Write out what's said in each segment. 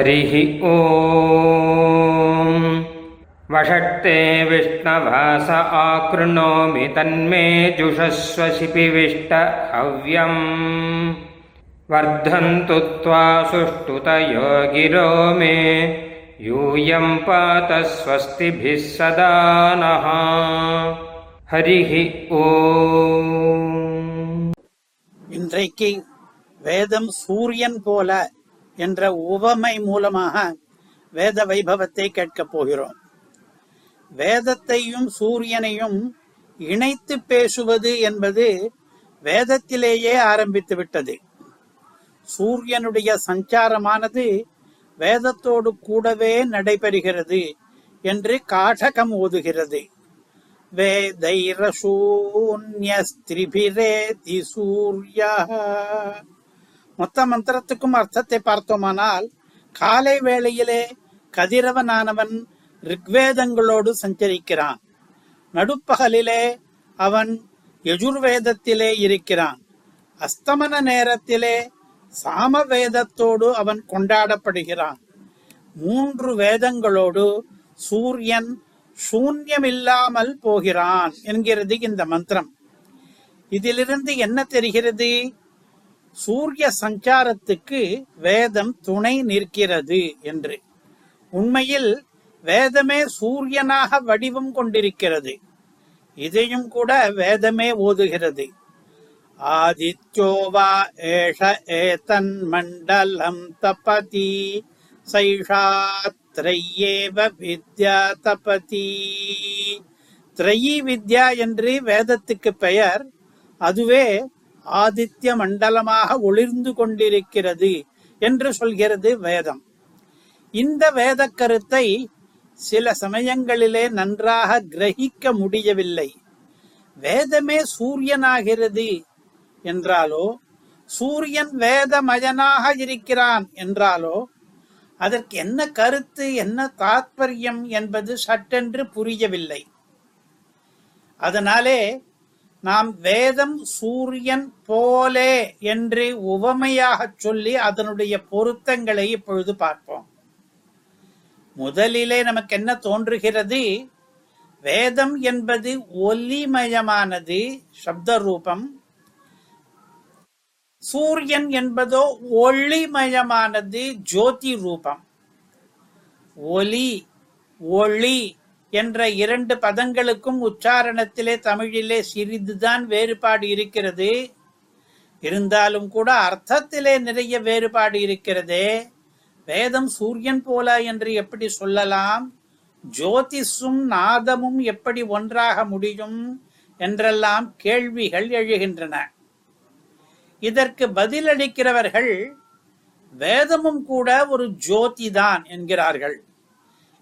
हरिः ॐ वषट्ते विष्णवास आकृणोमि तन्मे जुषस्व शिपिविष्ट हव्यम् वर्धन्तु त्वा सुष्ठुतयो गिरो मे यूयं पात स्वस्तिभिः सदा नः हरिः ॐ இன்றைக்கு வேதம் சூரியன் போல என்ற உவமை மூலமாக வேத வைபவத்தை கேட்கப் போகிறோம். வேதத்தையும் சூரியனையும் இணைத்து பேசுவது என்பது வேதத்திலேயே ஆரம்பித்து விட்டது. சூரியனுடைய சஞ்சாரமானது வேதத்தோடு கூடவே நடைபெறுகிறது என்று காடகம் ஓதுகிறது. வேதைரசூன்யஸ்திரிபிரேதி சூர்யா. மொத்த மந்திரத்துக்கும் அர்த்தத்தை பார்த்தோமானால் காலை வேளையிலே கதிரவனானவன் ரிக்வேதங்களோடு சஞ்சரிக்கிறான். நடுப்பகலிலே அவன் யஜுர்வேதத்திலே இருக்கிறான். அஸ்தமன நேரத்திலே சாமவேதத்தோடு அவன் கொண்டாடப்படுகிறான். மூன்று வேதங்களோடு சூரியன் சூன்யமில்லாமல் போகிறான் என்கிறது இந்த மந்திரம். இதிலிருந்து என்ன தெரிகிறது? சூரிய சஞ்சாரத்துக்கு வேதம் துணை நிற்கிறது என்று. உண்மையில் வேதமே சூரியனாக வடிவம் கொண்டிருக்கிறது. இதையும் கூட வேதமே ஓதுகிறது. ஆதித்யோவா ஏஷ ஏதன் மண்டலம் தபதி சைஷாத்ரையேவ வித்யா தபதி. திரையி வித்யா என்று வேதத்துக்கு பெயர். அதுவே ஆதித்ய மண்டலமாக ஒளிர்ந்து கொண்டிருக்கிறது என்று சொல்கிறது வேதம். இந்த வேத கருத்தை சில சமயங்களிலே நன்றாக கிரகிக்க முடியவில்லை. வேதமே சூரியனாகிறது என்றாலோ சூரியன் வேதமயனாக இருக்கிறான் என்றாலோ அதற்கு என்ன கருத்து என்ன தாத்பரியம் என்பது சட்டென்று புரியவில்லை. அதனாலே நாம் வேதம் சூரியன் போலே என்று உவமையாக சொல்லி அதனுடைய பொருத்தங்களை இப்பொழுது பார்ப்போம். முதலிலே நமக்கு என்ன தோன்றுகிறது? வேதம் என்பது ஒலிமயமானது சப்த ரூபம் சூரியன் என்பதோ ஒளிமயமானது ஜோதி ரூபம் ஒலி ஒளி என்ற இரண்டு பதங்களுக்கும் உச்சாரணத்திலே தமிழிலே சிறிதுதான் வேறுபாடு இருக்கிறது. இருந்தாலும் கூட அர்த்தத்திலே நிறைய வேறுபாடு இருக்கிறதே. வேதம் சூரியன் போல என்று எப்படி சொல்லலாம்? ஜோதிஷும் நாதமும் எப்படி ஒன்றாக முடியும் என்றெல்லாம் கேள்விகள் எழுகின்றன. இதற்கு பதிலளிக்கிறவர்கள் வேதமும் கூட ஒரு ஜோதிதான் என்கிறார்கள்.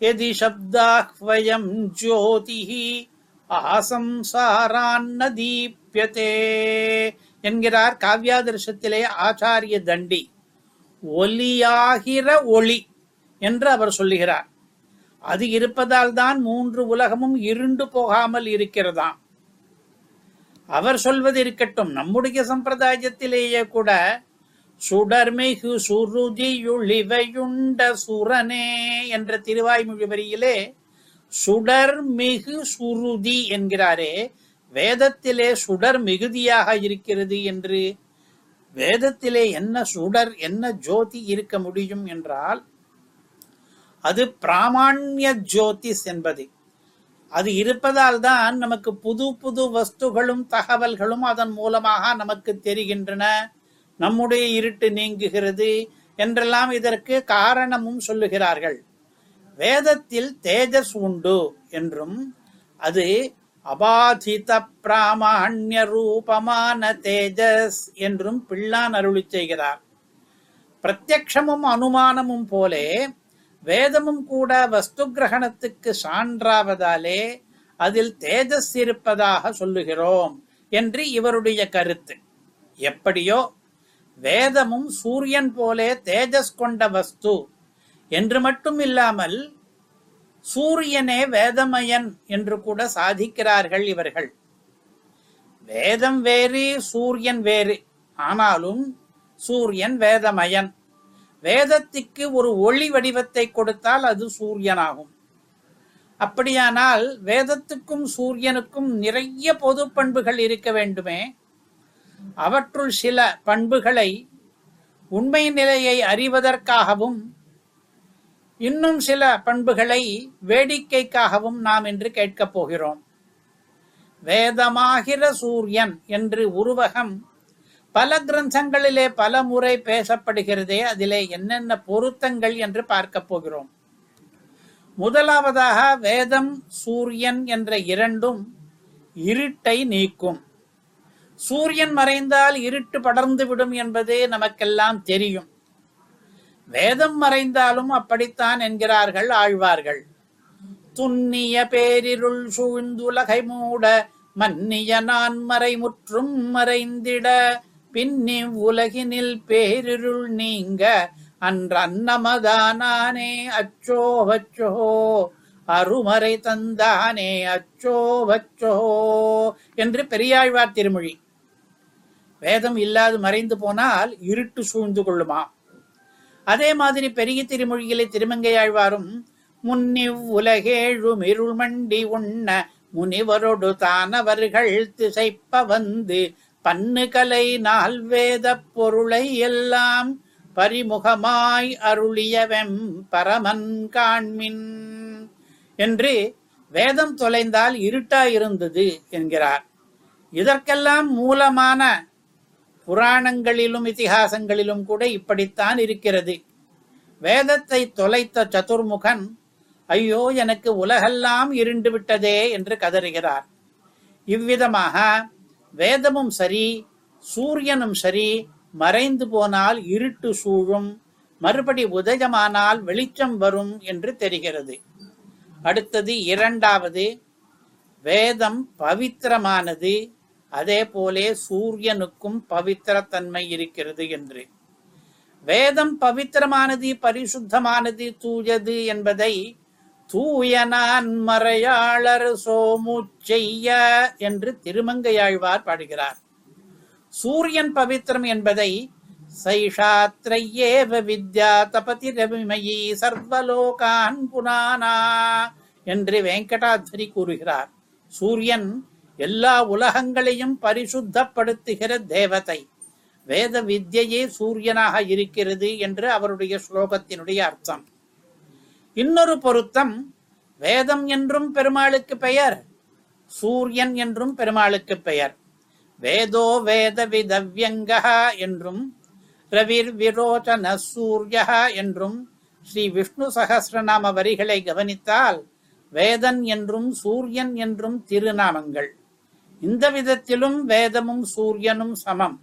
எதி சப்தாஹ்வயம் ज्योतिः ஆசம்சாரான்ன தீப்யதே என்கிறார் காவ்யாதர்சத்திலே ஆச்சாரிய தண்டி. ஒலியாகிற ஒளி என்று அவர் சொல்லுகிறார். அது இருப்பதால் தான் மூன்று உலகமும் இருண்டு போகாமல் இருக்கிறதாம். அவர் சொல்வது இருக்கட்டும் நம்முடைய சம்பிரதாயத்திலேயே கூட சுடர்மிகு சுருதியுளிவையுண்ட சுரனே என்ற திருவாய்மொழி வரியிலே சுடர்மிகு சுருதி என்கிறாரே. வேதத்திலே சுடர் மிகுதியாக இருக்கிறது என்று வேதத்திலே என்ன சுடர் என்ன ஜோதி இருக்க முடியும் என்றால் அது பிராமாண்ய ஜோதிஸ் என்பது. அது இருப்பதால் தான் நமக்கு புது புது வஸ்துகளும் தகவல்களும் அதன் மூலமாக நமக்கு தெரிகின்றன. நம்முடைய இருட்டு நீங்குகிறது என்றெல்லாம் இதற்கு காரணமும் சொல்லுகிறார்கள். வேதத்தில் தேஜஸ் உண்டு என்றும் அது அபாதித பிராமாண்ய ரூபமான தேஜஸ் என்றும் பிள்ளான் அருளி செய்கிறார். பிரத்யக்ஷமும் அனுமானமும் போலே வேதமும் கூட வஸ்து கிரகணத்துக்கு சான்றாவதாலே அதில் தேஜஸ் இருப்பதாக சொல்லுகிறோம் என்று இவருடைய கருத்து. எப்படியோ வேதமும் சூரியன் போலே தேஜஸ் கொண்ட வஸ்து. என்று மட்டும் இல்லாமல் சூரியனே வேதமயன் என்று கூட சாதிக்கிறார்கள் இவர்கள். வேதம் வேறு சூரியன் வேறு. ஆனாலும் சூரியன் வேதமயன். வேதத்திற்கு ஒரு ஒளி வடிவத்தை கொடுத்தால் அது சூரியனாகும். அப்படியானால் வேதத்துக்கும் சூரியனுக்கும் நிறைய பொது பண்புகள் இருக்க வேண்டுமே. அவற்றுள் சில பண்புகளை உண்மை நிலையை அறிவதற்காகவும் இன்னும் சில பண்புகளை வேடிக்கைக்காகவும் நாம் இன்று கேட்கப் போகிறோம். வேதமாகிற சூரியன் என்று உருவகம் பல கிரந்தங்களிலே பல முறை பேசப்படுகிறதே அதிலே என்னென்ன பொருத்தங்கள் என்று பார்க்கப் போகிறோம். முதலாவதாக வேதம் சூரியன் என்ற இரண்டும் இருட்டை நீக்கும். சூரியன் மறைந்தால் இருட்டு படர்ந்து விடும் என்பது நமக்கெல்லாம் தெரியும். வேதம் மறைந்தாலும் அப்படித்தான் என்கிறார்கள் ஆழ்வார்கள். துன்னிய பேரிருள் சூழ்ந்துலகை மூட மன்னிய நான் மறைமுற்றும் மறைந்திட பின்னி உலகினில் பேரிருள் நீங்க அன்ற அன்னமதானானே அச்சோ வச்சோ அருமறை தந்தானே அச்சோ வச்சோ என்று பெரியாழ்வார் திருமொழி. வேதம் இல்லாது மறைந்து போனால் இருட்டு சூழ்ந்து கொள்ளுமா? அதே மாதிரி பெரிய திருமொழியிலே திருமங்கையாழ்வாரும் முன்னிவ் உலகேழும் இருள் மண்டி உண்ண முனிவரொடு தானவர்கள் திசைப்ப வந்து பன்னு கலை நால் வேத பொருளை எல்லாம் பரிமுகமாய் அருளியவெம் பரமன் காண்மின் என்று வேதம் தொலைந்தால் இருட்டாயிருந்தது என்கிறார். இதற்கெல்லாம் மூலமான புராணங்களிலும் இதிகாசங்களிலும் கூட இப்படித்தான் இருக்கிறது. வேதத்தை தொலைத்த சதுர்முகன் ஐயோ எனக்கு உலகெல்லாம் இருண்டு விட்டதே என்று கதறுகிறார். இவ்விதமாக வேதமும் சரி சூரியனும் சரி மறைந்து போனால் இருட்டு சூழும் மறுபடி உதயமானால் வெளிச்சம் வரும் என்று தெரிகிறது. அடுத்தது இரண்டாவது வேதம் பவித்திரமானது அதே போலே சூரியனுக்கும் பவித்திரத்தன்மை இருக்கிறது என்று. வேதம் பவித்திரமானது பரிசுத்தமானது தூயது என்பதை தூயனான் மறையாளர் சோமு செய்ய என்று திருமங்கையாழ்வார் பாடுகிறார். சூரியன் பவித்திரம் என்பதை சைஷாத்ரையேவ வித்யா தபதி ரவிமயி சர்வலோகான் புனானா என்று வெங்கடாத்ரி கூறுகிறார். சூரியன் எல்லா உலகங்களையும் பரிசுத்தப்படுத்துகிற தேவதை. வேத வித்யையே சூரியனாக இருக்கிறது என்று அவருடைய ஸ்லோகத்தினுடைய அர்த்தம். இன்னொரு பொருத்தம் வேதம் என்றும் பெருமாளுக்கு பெயர் சூரியன் என்றும் பெருமாளுக்கு பெயர். வேதோ வேத விதவ்யங்க என்றும் ரவிர் விரோச்சன சூரிய என்றும் ஸ்ரீ விஷ்ணு சகசிரநாம வரிகளை கவனித்தால் வேதன் என்றும் சூரியன் என்றும் திருநாமங்கள். இந்த விதத்திலும் வேதமும் சூரியனும் சமம்.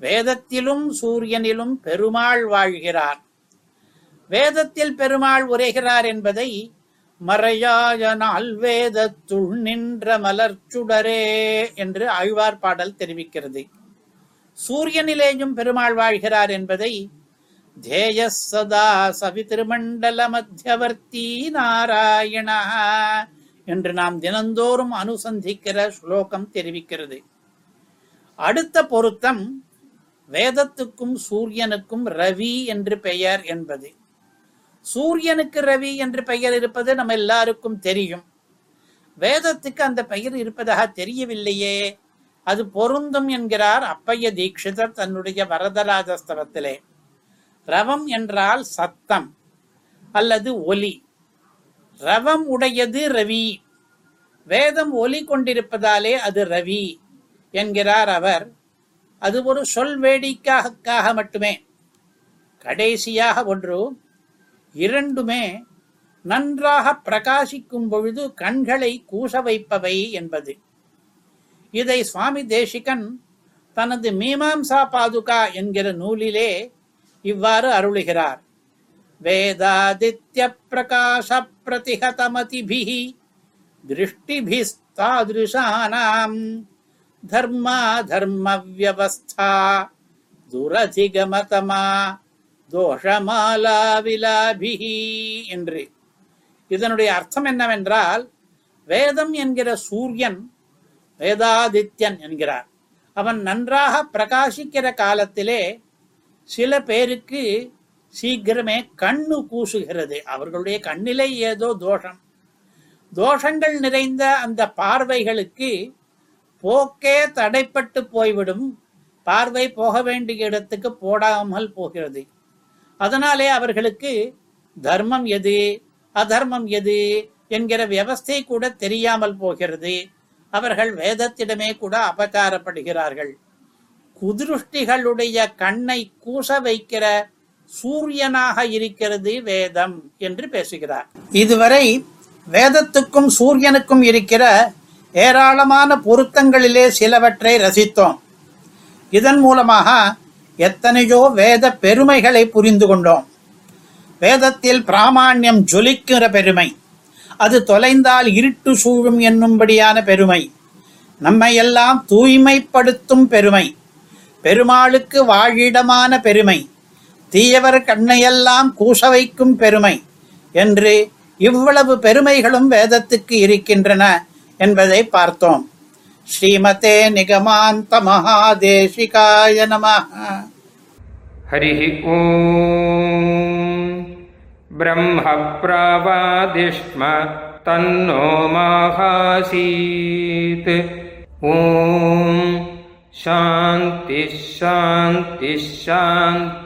வேதத்திலும் சூரியனிலும் பெருமாள் வாழ்கிறார். வேதத்தில் பெருமாள் உரைகிறார் என்பதை மறையாய நாள் வேதத்துள் நின்ற மலர்ச்சுடரே என்று ஆழ்வார் பாடல் தெரிவிக்கிறது. சூரியனிலேயும் பெருமாள் வாழ்கிறார் என்பதை தேய சதா சவிதிருமண்டல மத்தியவர்த்தி நாராயணா என்று நாம் தினந்தோறும் அனுசந்திக்கிற ஸ்லோகம் தெரிவிக்கிறது. அடுத்த பொருத்தம் வேதத்துக்கும் சூரியனுக்கும் ரவி என்று பெயர் என்பது. சூரியனுக்கு ரவி என்று பெயர் இருப்பது நம்ம எல்லாருக்கும் தெரியும். வேதத்துக்கு அந்த பெயர் இருப்பதாக தெரியவில்லையே. அது பொருந்தும் என்கிறார் அப்பைய தீட்சிதர் தன்னுடைய வரதராஜஸ்தவத்திலே ரவம் என்றால் சத்தம் அல்லது ஒலி. ரவம் உடையது ரவி. வேதம் ஒலி கொண்டிருப்பதாலே அது ரவி என்கிறார் அவர். அது ஒரு சொல் வேடிக்காக மட்டுமே. கடைசியாக ஒன்று இரண்டுமே நன்றாக பிரகாசிக்கும் பொழுது கண்களை கூச வைப்பவை என்பது. இதை சுவாமி தேசிகன் தனது மீமாம்சா பாதுகா என்கிற நூலிலே இவ்வாறு அருளுகிறார். வேதாதித்ய பிரகாச பிரதிகதமதிபிஹி திருஷ்டிபிஸ்தாதிருஷானாம் தர்மா தர்ம வியவஸ்தா துரதிகமதமா தோஷமாலா விலாபிஹி என்று. இதனுடைய அர்த்தம் என்னவென்றால் வேதம் என்கிற சூரியன் வேதாதித்யன் என்கிறார். அவன் நன்றாக பிரகாசிக்கிற காலத்திலே சில பேருக்கு சீக்கிரமே கண்ணு கூசுகிறது. அவர்களுடைய கண்ணிலே ஏதோ தோஷம். தோஷங்கள் நிறைந்த அந்த பார்வைகளுக்கு போக்கே தடைப்பட்டு போய்விடும். பார்வை போக வேண்டிய இடத்துக்கு போடாமல் போகிறது. அதனாலே அவர்களுக்கு தர்மம் எது அதர்மம் எது என்கிற வியவஸ்தை கூட தெரியாமல் போகிறது. அவர்கள் வேதத்திடமே கூட அபச்சாரப்படுகிறார்கள். குதிருஷ்டிகளுடைய கண்ணை கூச வைக்கிற சூரியனாக இருக்கிறது வேதம் என்று பேசுகிறார். இதுவரை வேதத்துக்கும் சூரியனுக்கும் இருக்கிற ஏராளமான பொருத்தங்களிலே சிலவற்றை ரசித்தோம். இதன் மூலமாக எத்தனையோ வேத பெருமைகளை புரிந்து கொண்டோம். வேதத்தில் பிராமான்யம் ஜொலிக்கிற பெருமை அது தொலைந்தால் இருட்டு சூழும் என்னும்படியான பெருமை நம்மையெல்லாம் தூய்மைப்படுத்தும் பெருமை பெருமாளுக்கு வாழிடமான பெருமை தீயவர் கண்ணையெல்லாம் கூச வைக்கும் பெருமை என்று இவ்வளவு பெருமைகளும் வேதத்துக்கு இருக்கின்றன என்பதை பார்த்தோம். ஸ்ரீமதே நிகமாந்த மகாதேசிகாய நம. ஹரி ஓம். பிரம்ம பிரவாதிஷ்ம தன்னோ மகாசீத். ஓம். சாந்தி சாந்தி சாந்தி.